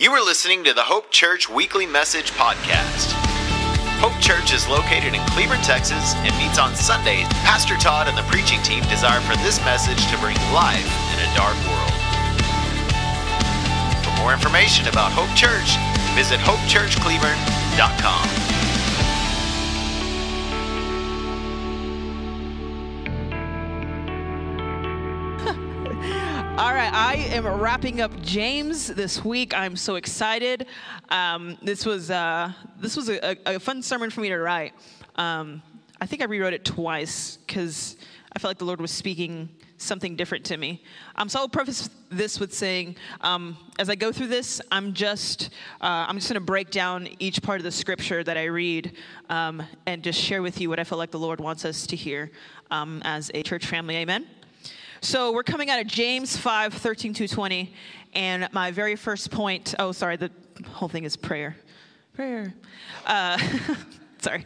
You are listening to the Hope Church Weekly Message Podcast. Hope Church is located in Cleveland, Texas, and meets on Sundays. Pastor Todd and the preaching team desire for this message to bring life in a dark world. For more information about Hope Church, visit hopechurchcleveland.com. I am wrapping up James this week. I'm so excited. Um, this was uh, this was a, a, fun sermon for me to write. Um, I think I rewrote it twice because I felt like the Lord was speaking something different to me. Um, so I'll preface this with saying, um, as I go through this, I'm just uh, I'm just going to break down each part of the scripture that I read um, and just share with you what I feel like the Lord wants us to hear um, as a church family. Amen. So we're coming out of James 5, 13 to 20. And my very first point, oh, sorry, the whole thing is prayer. Prayer. Uh, Sorry.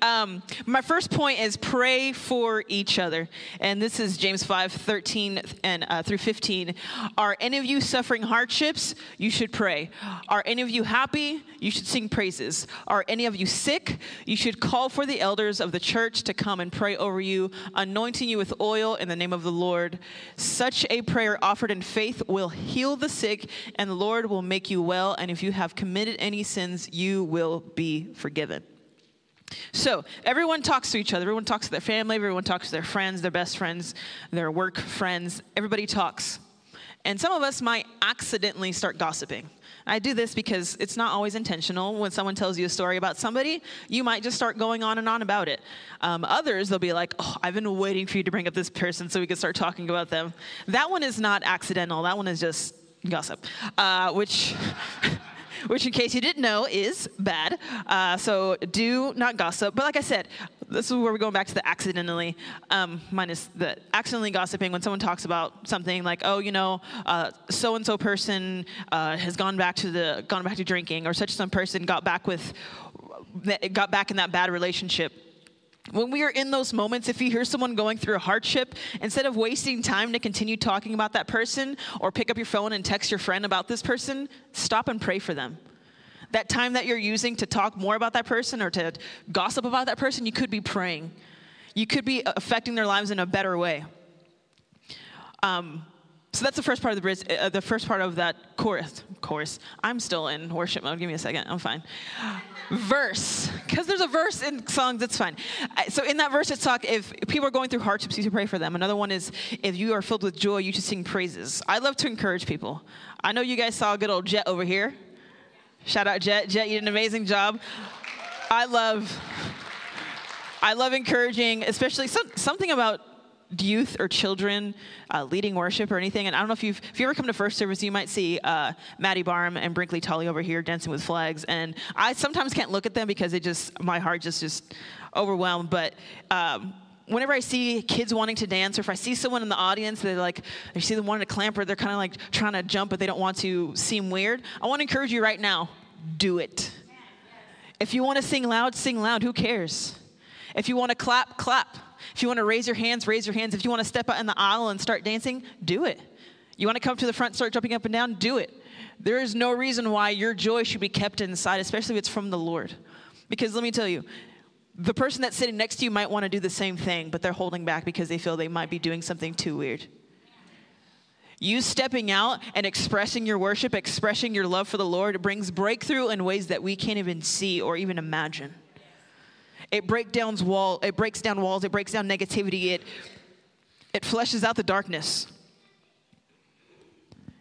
Um, my first point is pray for each other. And this is James 5 13 and, uh, through 15. Are any of you suffering hardships? You should pray. Are any of you happy? You should sing praises. Are any of you sick? You should call for the elders of the church to come and pray over you, anointing you with oil in the name of the Lord. Such a prayer offered in faith will heal the sick, and the Lord will make you well. And if you have committed any sins, you will be forgiven. So everyone talks to each other. Everyone talks to their family. Everyone talks to their friends, their best friends, their work friends. Everybody talks. And some of us might accidentally start gossiping. I do this because it's not always intentional. When someone tells you a story about somebody, you might just start going on and on about it. Um, others, they'll be like, oh, I've been waiting for you to bring up this person so we can start talking about them. That one is not accidental. That one is just gossip, uh, which which, in case you didn't know, is bad. Uh, so do not gossip. But like I said, this is where we're going back to the accidentally, um, minus the accidentally gossiping when someone talks about something like, oh, you know, so and so person uh, has gone back to the gone back to drinking, or such some person got back with got back in that bad relationship when we are in those moments, if you hear someone going through a hardship, instead of wasting time to continue talking about that person or pick up your phone and text your friend about this person, stop and pray for them. That time that you're using to talk more about that person or to gossip about that person, you could be praying. You could be affecting their lives in a better way. Um, so that's the first part of the uh, the first part of that chorus. Chorus. I'm still in worship mode. Give me a second. I'm fine. verse, because there's a verse in songs. It's fine. So in that verse, it's talk. If people are going through hardships, you should pray for them. Another one is if you are filled with joy, you should sing praises. I love to encourage people. I know you guys saw a good old Jet over here. Shout out Jet. Jet, you did an amazing job. I love. I love encouraging, especially some, something about youth or children uh, leading worship or anything. And I don't know if you've if you ever come to first service, you might see uh, Maddie Barm and Brinkley Tully over here dancing with flags. And I sometimes can't look at them because it just my heart just just overwhelmed. But um, whenever I see kids wanting to dance, or if I see someone in the audience, they're like, I see them wanting to clamper, they're kind of like trying to jump, but they don't want to seem weird. I want to encourage you right now: do it. If you want to sing loud, sing loud. Who cares? If you want to clap, clap. If you want to raise your hands, raise your hands. If you want to step out in the aisle and start dancing, do it. You want to come to the front, start jumping up and down, do it. There is no reason why your joy should be kept inside, especially if it's from the Lord. Because let me tell you, the person that's sitting next to you might want to do the same thing, but they're holding back because they feel they might be doing something too weird. You stepping out and expressing your worship, expressing your love for the Lord, brings breakthrough in ways that we can't even see or even imagine. It breaks down wall. It breaks down walls. It breaks down negativity. It it fleshes out the darkness.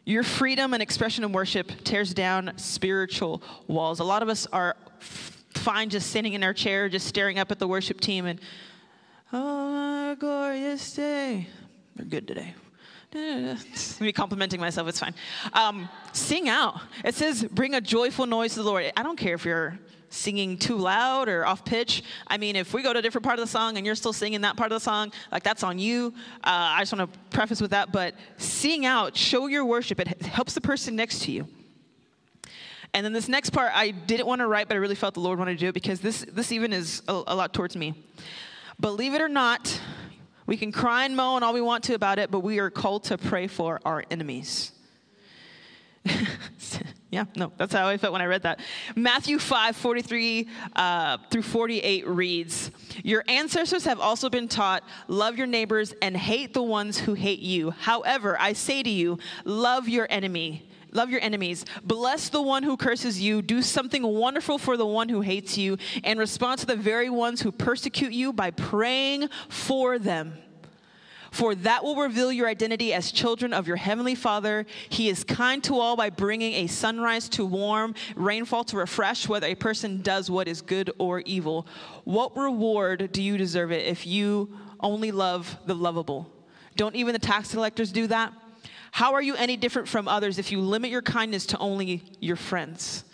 Your freedom and expression of worship tears down spiritual walls. A lot of us are fine just sitting in our chair, just staring up at the worship team, and oh, glorious day. They're good today. Me complimenting myself, it's fine. Um, sing out. It says, bring a joyful noise to the Lord. I don't care if you're singing too loud or off pitch. I mean, if we go to a different part of the song and you're still singing that part of the song, like that's on you. Uh, I just want to preface with that, but sing out, show your worship. It helps the person next to you. And then this next part, I didn't want to write, but I really felt the Lord wanted to do it because this, this even is a, a lot towards me. Believe it or not, we can cry and moan all we want to about it, but we are called to pray for our enemies. Yeah, no, that's how I felt when I read that. Matthew 5, 43 uh, through 48 reads Your ancestors have also been taught, love your neighbors and hate the ones who hate you. However, I say to you, love your enemy. Love your enemies. Bless the one who curses you. Do something wonderful for the one who hates you. And respond to the very ones who persecute you by praying for them for that will reveal your identity as children of your heavenly Father. He is kind to all by bringing a sunrise to warm, rainfall to refresh, whether a person does what is good or evil. What reward do you deserve it if you only love the lovable? Don't even the tax collectors do that? How are you any different from others if you limit your kindness to only your friends?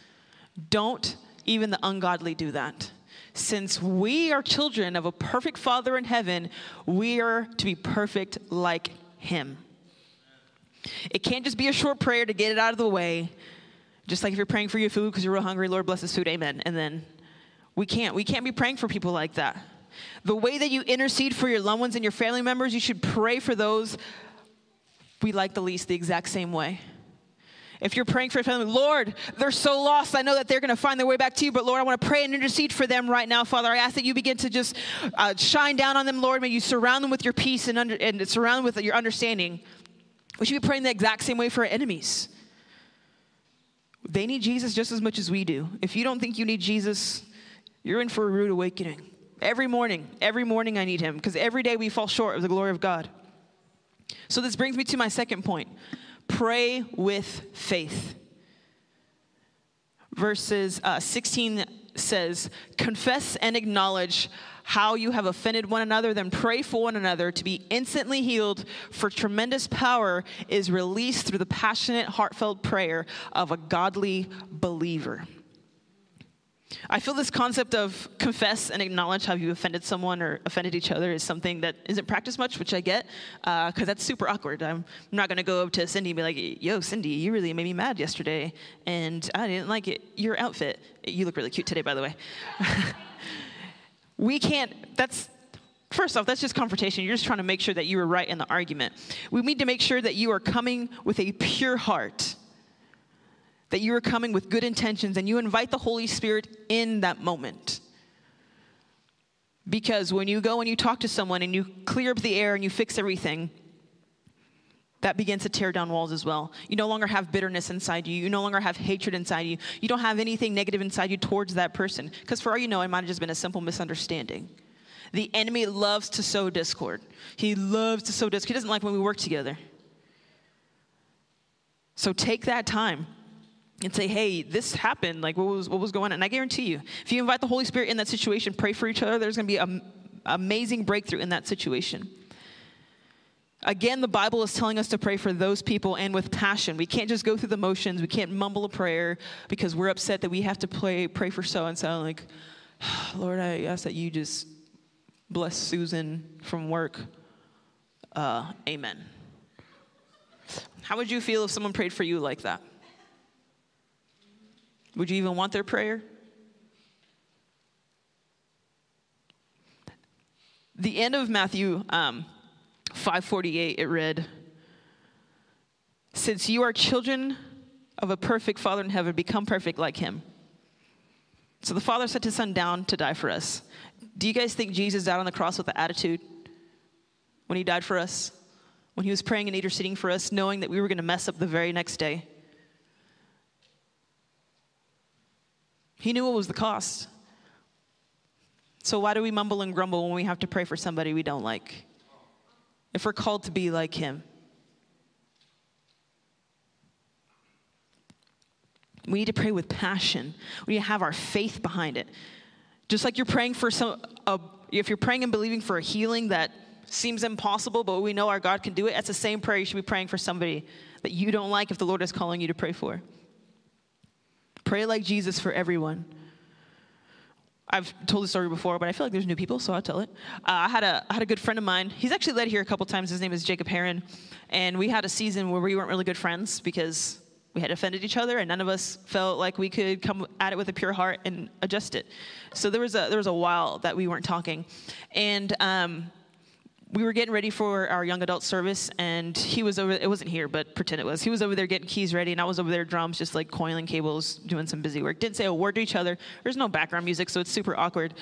Don't even the ungodly do that since we are children of a perfect Father in heaven, we are to be perfect like Him. It can't just be a short prayer to get it out of the way. Just like if you're praying for your food because you're real hungry, Lord bless this food, amen. And then we can't. We can't be praying for people like that. The way that you intercede for your loved ones and your family members, you should pray for those we like the least the exact same way. If you're praying for a family, Lord, they're so lost. I know that they're going to find their way back to you, but Lord, I want to pray and intercede for them right now, Father. I ask that you begin to just uh, shine down on them, Lord. May you surround them with your peace and, under, and surround them with your understanding. We should be praying the exact same way for our enemies. They need Jesus just as much as we do. If you don't think you need Jesus, you're in for a rude awakening. Every morning, every morning I need him because every day we fall short of the glory of God. So this brings me to my second point. Pray with faith. Verses uh, 16 says, Confess and acknowledge how you have offended one another, then pray for one another to be instantly healed, for tremendous power is released through the passionate, heartfelt prayer of a godly believer. I feel this concept of confess and acknowledge how you offended someone or offended each other is something that isn't practiced much, which I get, because uh, that's super awkward. I'm, not going to go up to Cindy and be like, yo, Cindy, you really made me mad yesterday, and I didn't like it. Your outfit, you look really cute today, by the way. we can't, that's, First off, that's just confrontation. You're just trying to make sure that you were right in the argument. We need to make sure that you are coming with a pure heart that you are coming with good intentions and you invite the Holy Spirit in that moment. Because when you go and you talk to someone and you clear up the air and you fix everything, that begins to tear down walls as well. You no longer have bitterness inside you. You no longer have hatred inside you. You don't have anything negative inside you towards that person. Because for all you know, it might have just been a simple misunderstanding. The enemy loves to sow discord. He loves to sow discord. He doesn't like when we work together. So take that time and say, hey, this happened. Like, what was, what was going on? And I guarantee you, if you invite the Holy Spirit in that situation, pray for each other, there's going to be an amazing breakthrough in that situation. Again, the Bible is telling us to pray for those people and with passion. We can't just go through the motions. We can't mumble a prayer because we're upset that we have to pray, pray for so and so. Like, Lord, I ask that you just bless Susan from work. Uh, amen. How would you feel if someone prayed for you like that? Would you even want their prayer? The end of Matthew um, 5:48 it read, "Since you are children of a perfect Father in heaven, become perfect like him." So the Father sent his son down to die for us. Do you guys think Jesus died on the cross with the attitude when he died for us? When he was praying and interceding for us, knowing that we were going to mess up the very next day? He knew what was the cost. So why do we mumble and grumble when we have to pray for somebody we don't like? If we're called to be like him. We need to pray with passion. We need to have our faith behind it. Just like you're praying for some, if you're praying and believing for a healing that seems impossible, but we know our God can do it, that's the same prayer you should be praying for somebody that you don't like if the Lord is calling you to pray for. Pray like Jesus for everyone. I've told the story before, but I feel like there's new people, so I'll tell it. Uh, I had a I had a good friend of mine. He's actually led here a couple times. His name is Jacob Heron, and we had a season where we weren't really good friends because we had offended each other, and none of us felt like we could come at it with a pure heart and adjust it. So there was a there was a while that we weren't talking, and um, we were getting ready for our young adult service, and he was over. It wasn't here, but pretend it was. He was over there getting keys ready, and I was over there drums, just like coiling cables, doing some busy work. Didn't say a word to each other. There's no background music, so it's super awkward.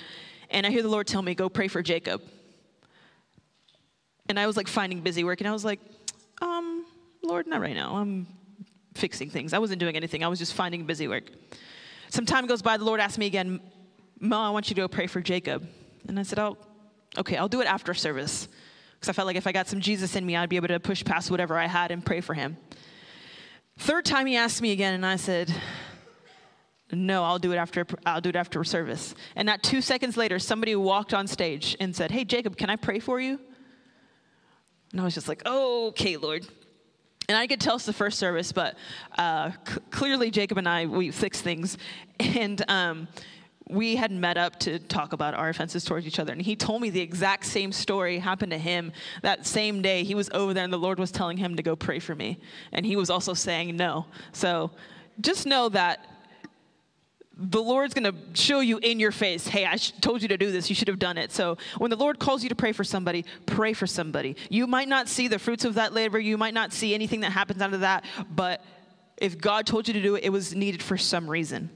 And I hear the Lord tell me, "Go pray for Jacob." And I was like finding busy work, and I was like, "Um, Lord, not right now. I'm fixing things. I wasn't doing anything. I was just finding busy work." Some time goes by. The Lord asked me again, "Mo, I want you to go pray for Jacob." And I said, "Oh." Okay, I'll do it after service. Because I felt like if I got some Jesus in me, I'd be able to push past whatever I had and pray for him. Third time he asked me again, and I said, no, I'll do it after I'll do it after service. And not two seconds later, somebody walked on stage and said, Hey Jacob, can I pray for you? And I was just like, oh, okay, Lord. And I could tell it's the first service, but uh, c- clearly Jacob and I we fixed things. And um, we had met up to talk about our offenses towards each other. And he told me the exact same story happened to him that same day. He was over there and the Lord was telling him to go pray for me. And he was also saying no. So just know that the Lord's going to show you in your face, hey, I told you to do this. You should have done it. So when the Lord calls you to pray for somebody, pray for somebody. You might not see the fruits of that labor, you might not see anything that happens out of that, but if God told you to do it, it was needed for some reason.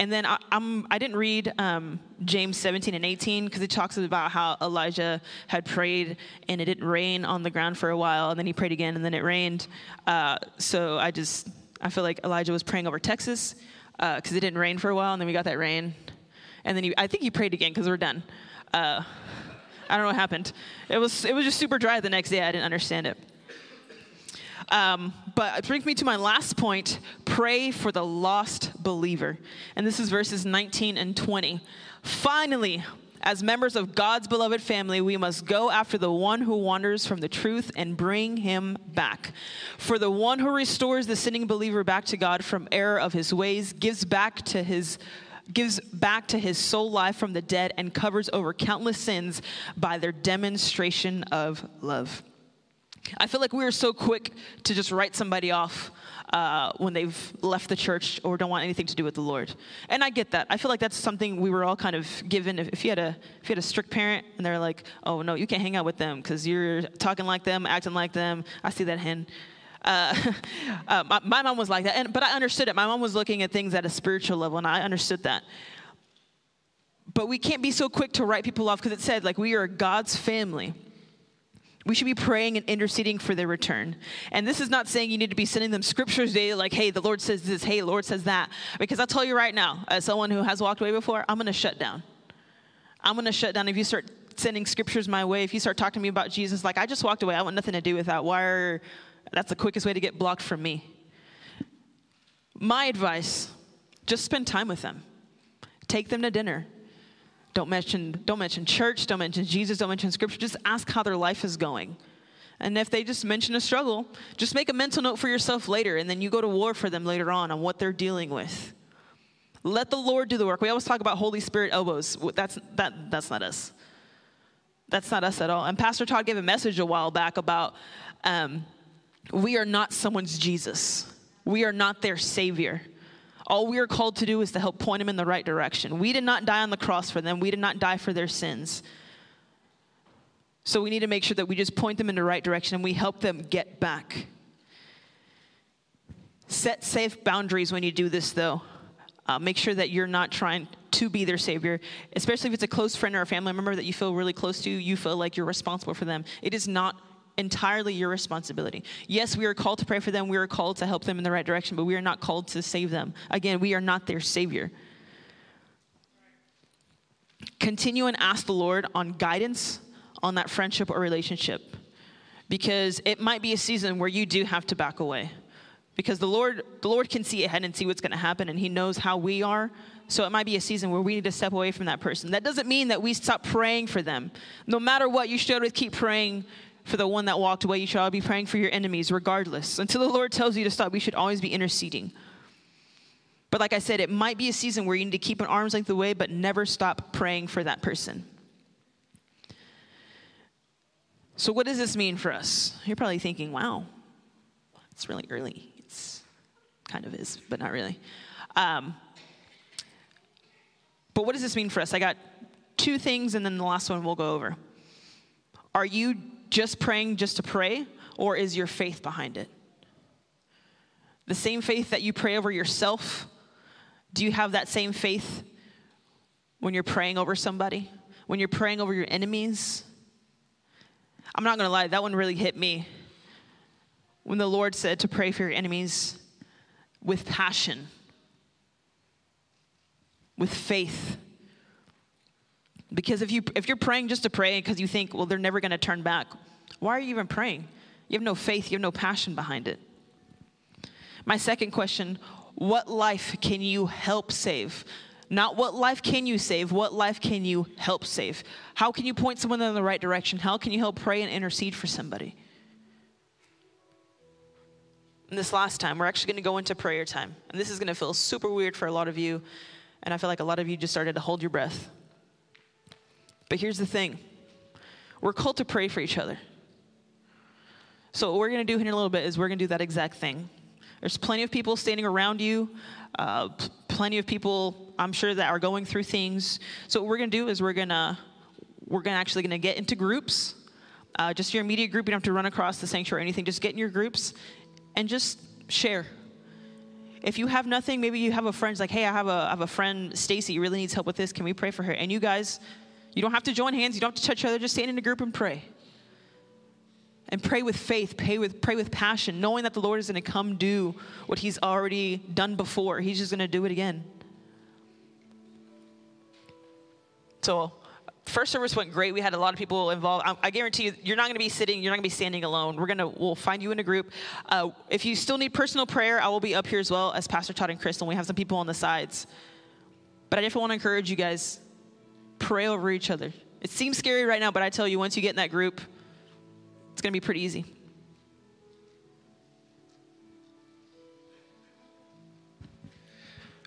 And then I, I'm, I did not read um, James 17 and 18 because it talks about how Elijah had prayed and it didn't rain on the ground for a while, and then he prayed again and then it rained. Uh, so I just, I feel like Elijah was praying over Texas because uh, it didn't rain for a while, and then we got that rain. And then he, I think he prayed again because we're done. Uh, I don't know what happened. It was, it was just super dry the next day. I didn't understand it. Um, but it brings me to my last point pray for the lost believer. And this is verses 19 and 20. Finally, as members of God's beloved family, we must go after the one who wanders from the truth and bring him back. For the one who restores the sinning believer back to God from error of his ways gives back to his gives back to his soul life from the dead and covers over countless sins by their demonstration of love. I feel like we are so quick to just write somebody off uh, when they've left the church or don't want anything to do with the Lord. And I get that. I feel like that's something we were all kind of given. If, if you had a if you had a strict parent and they're like, "Oh no, you can't hang out with them because you're talking like them, acting like them," I see that hen. Uh, uh, my, my, mom was like that, and, but I understood it. My mom was looking at things at a spiritual level, and I understood that. But we can't be so quick to write people off because it said like we are God's family. We should be praying and interceding for their return. And this is not saying you need to be sending them scriptures daily, like, hey, the Lord says this, hey, the Lord says that. Because I'll tell you right now, as someone who has walked away before, I'm going to shut down. I'm going to shut down if you start sending scriptures my way, if you start talking to me about Jesus, like, I just walked away, I want nothing to do with that. Why are, that's the quickest way to get blocked from me. My advice just spend time with them, take them to dinner, don't mention, don't mention church, don't mention Jesus, don't mention scripture. Just ask how their life is going. And if they just mention a struggle, just make a mental note for yourself later, and then you go to war for them later on on what they're dealing with. Let the Lord do the work. We always talk about Holy Spirit elbows. That's, that, that's not us. That's not us at all. And Pastor Todd gave a message a while back about um, we are not someone's Jesus, we are not their Savior. All we are called to do is to help point them in the right direction. We did not die on the cross for them, we did not die for their sins. So we need to make sure that we just point them in the right direction and we help them get back. Set safe boundaries when you do this, though. Uh, make sure that you're not trying to be their savior, especially if it's a close friend or a family member that you feel really close to, you feel like you're responsible for them. It is not entirely your responsibility. Yes, we are called to pray for them, we are called to help them in the right direction, but we are not called to save them. Again, we are not their savior. Continue and ask the Lord on guidance on that friendship or relationship because it might be a season where you do have to back away because the lord the lord can see ahead and see what's going to happen and he knows how we are so it might be a season where we need to step away from that person that doesn't mean that we stop praying for them no matter what you should always keep praying for the one that walked away. You should all be praying for your enemies, regardless. Until the Lord tells you to stop, we should always be interceding. But like I said, it might be a season where you need to keep an arm's length away, but never stop praying for that person. So, what does this mean for us? You're probably thinking, wow, it's really early. It's kind of is, but not really. Um, but what does this mean for us? I got two things, and then the last one we'll go over. Are you just praying just to pray, or is your faith behind it? The same faith that you pray over yourself, do you have that same faith when you're praying over somebody? When you're praying over your enemies? I'm not gonna lie, that one really hit me. When the Lord said to pray for your enemies with passion, with faith. Because if, you, if you're praying just to pray because you think, well, they're never gonna turn back, why are you even praying? You have no faith, you have no passion behind it. My second question what life can you help save? Not what life can you save, what life can you help save? How can you point someone in the right direction? How can you help pray and intercede for somebody? And this last time, we're actually going to go into prayer time. And this is going to feel super weird for a lot of you. And I feel like a lot of you just started to hold your breath. But here's the thing we're called to pray for each other. So, what we're going to do here in a little bit is we're going to do that exact thing. There's plenty of people standing around you, uh, plenty of people, I'm sure, that are going through things. So, what we're going to do is we're going to we're gonna actually going to get into groups. Uh, just your immediate group, you don't have to run across the sanctuary or anything. Just get in your groups and just share. If you have nothing, maybe you have a friend like, hey, I have a, I have a friend, Stacy, really needs help with this. Can we pray for her? And you guys, you don't have to join hands, you don't have to touch each other, just stand in a group and pray. And pray with faith, pray with, pray with passion, knowing that the Lord is going to come do what He's already done before. He's just going to do it again. So, first service went great. We had a lot of people involved. I, I guarantee you, you're not going to be sitting. You're not going to be standing alone. We're gonna we'll find you in a group. Uh, if you still need personal prayer, I will be up here as well as Pastor Todd and Crystal. We have some people on the sides. But I just want to encourage you guys: pray over each other. It seems scary right now, but I tell you, once you get in that group, it's going to be pretty easy.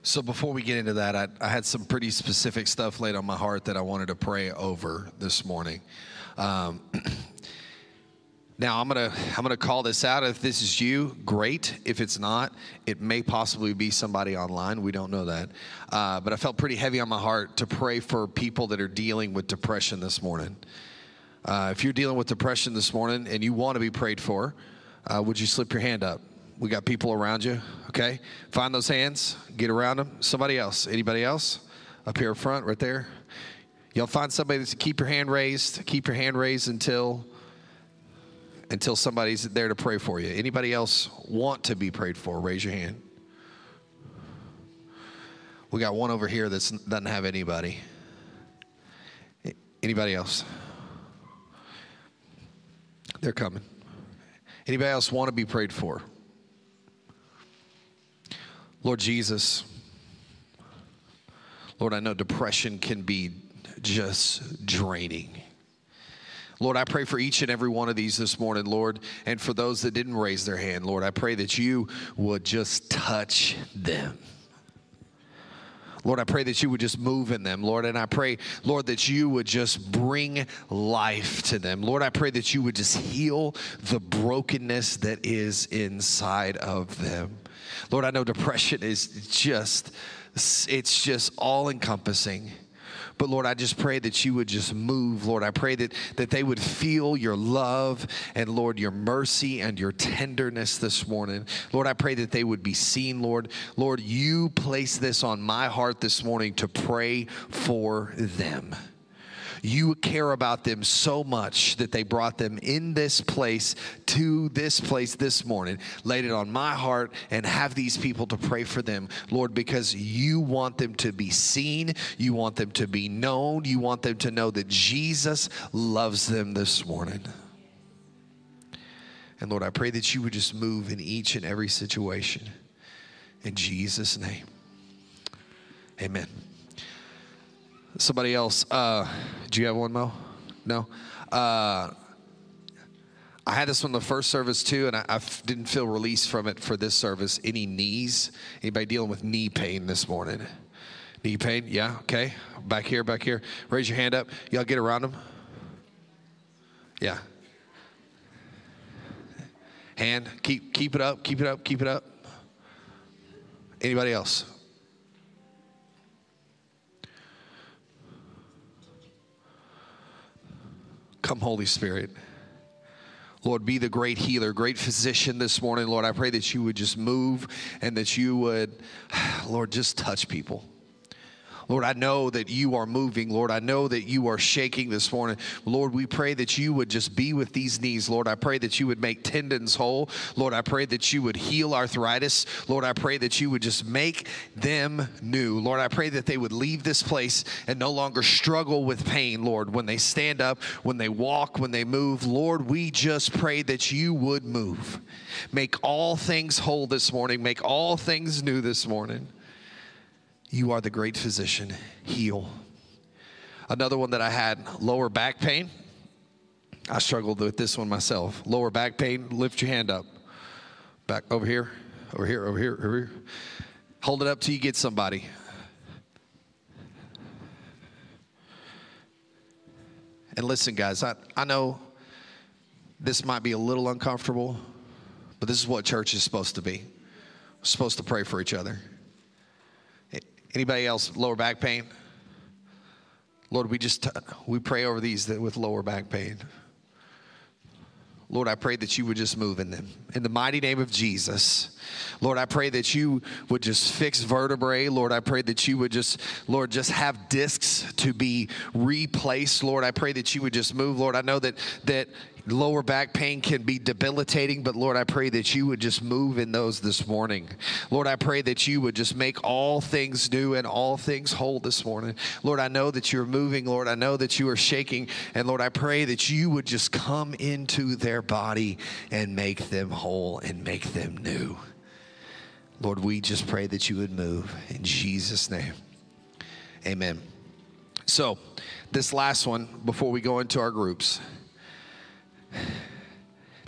So before we get into that, I, I, had some pretty specific stuff laid on my heart that I wanted to pray over this morning. Um, now I'm gonna I'm gonna call this out. If this is you, great. If it's not, it may possibly be somebody online. We don't know that. Uh, but I felt pretty heavy on my heart to pray for people that are dealing with depression this morning. Uh, if you're dealing with depression this morning and you want to be prayed for, uh, would you slip your hand up? We got people around you, okay? Find those hands, get around them. Somebody else, anybody else? Up here front, right there. Y'all find somebody that's keep your hand raised. Keep your hand raised until until somebody's there to pray for you. Anybody else want to be prayed for? Raise your hand. We got one over here that doesn't have anybody. Anybody else? They're coming. Anybody else want to be prayed for? Lord Jesus, Lord, I know depression can be just draining. Lord, I pray for each and every one of these this morning, Lord, and for those that didn't raise their hand, Lord, I pray that you would just touch them. Lord, I pray that you would just move in them, Lord. And I pray, Lord, that you would just bring life to them. Lord, I pray that you would just heal the brokenness that is inside of them. Lord, I know depression is just, it's just all encompassing. But Lord, I just pray that you would just move. Lord, I pray that, that they would feel your love and Lord, your mercy and your tenderness this morning. Lord, I pray that they would be seen, Lord. Lord, you place this on my heart this morning to pray for them. You care about them so much that they brought them in this place to this place this morning, laid it on my heart, and have these people to pray for them, Lord, because you want them to be seen, you want them to be known, you want them to know that Jesus loves them this morning. And Lord, I pray that you would just move in each and every situation. In Jesus' name. Amen. Somebody else. Uh, do you have one, Mo? No. Uh, I had this one the first service too, and I didn't feel released from it for this service. Any knees? Anybody dealing with knee pain this morning? Knee pain? Yeah. Okay. Back here. Back here. Raise your hand up. Y'all get around them. Yeah. Hand. Keep keep it up. Keep it up. Keep it up. Anybody else? Come, Holy Spirit. Lord, be the great healer, great physician this morning. Lord, I pray that you would just move and that you would, Lord, just touch people. Lord, I know that you are moving. Lord, I know that you are shaking this morning. Lord, we pray that you would just be with these knees. Lord, I pray that you would make tendons whole. Lord, I pray that you would heal arthritis. Lord, I pray that you would just make them new. Lord, I pray that they would leave this place and no longer struggle with pain, Lord, when they stand up, when they walk, when they move. Lord, we just pray that you would move. Make all things whole this morning, make all things new this morning. You are the great physician. Heal. Another one that I had lower back pain. I struggled with this one myself. Lower back pain, lift your hand up. Back over here, over here, over here, over here. Hold it up till you get somebody. And listen, guys, I, I know this might be a little uncomfortable, but this is what church is supposed to be. We're supposed to pray for each other. Anybody else lower back pain? Lord, we just we pray over these with lower back pain. Lord, I pray that you would just move in them. In the mighty name of Jesus. Lord, I pray that you would just fix vertebrae. Lord, I pray that you would just, Lord, just have discs to be replaced. Lord, I pray that you would just move. Lord, I know that that lower back pain can be debilitating, but Lord, I pray that you would just move in those this morning. Lord, I pray that you would just make all things new and all things whole this morning. Lord, I know that you're moving. Lord, I know that you are shaking. And Lord, I pray that you would just come into their body and make them whole and make them new. Lord, we just pray that you would move in Jesus' name. Amen. So, this last one before we go into our groups.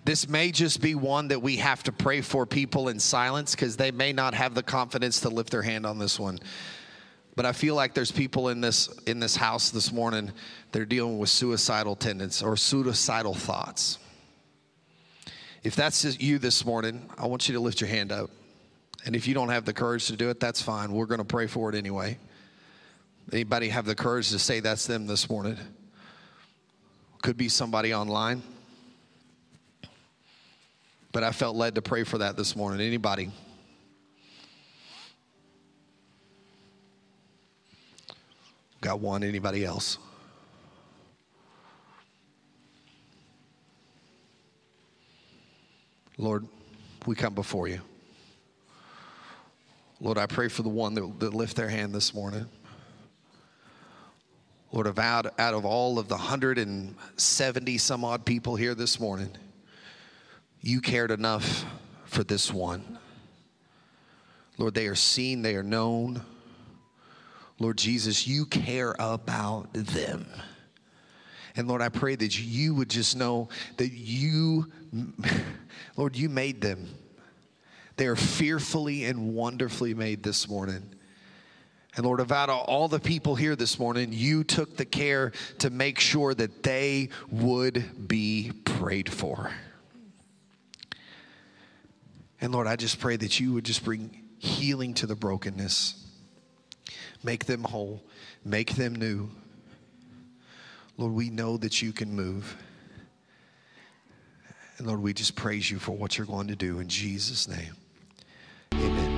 This may just be one that we have to pray for people in silence because they may not have the confidence to lift their hand on this one. But I feel like there's people in this in this house this morning they're dealing with suicidal tendencies or suicidal thoughts. If that's you this morning, I want you to lift your hand up. And if you don't have the courage to do it, that's fine. We're going to pray for it anyway. Anybody have the courage to say that's them this morning? Could be somebody online. But I felt led to pray for that this morning. Anybody? Got one? Anybody else? Lord, we come before you. Lord, I pray for the one that, that lift their hand this morning. Lord, out, out of all of the 170 some odd people here this morning, you cared enough for this one. Lord, they are seen, they are known. Lord Jesus, you care about them. And Lord, I pray that you would just know that you, Lord, you made them. They are fearfully and wonderfully made this morning. And Lord, about all the people here this morning, you took the care to make sure that they would be prayed for. And Lord, I just pray that you would just bring healing to the brokenness, make them whole, make them new. Lord, we know that you can move. And Lord, we just praise you for what you're going to do in Jesus' name.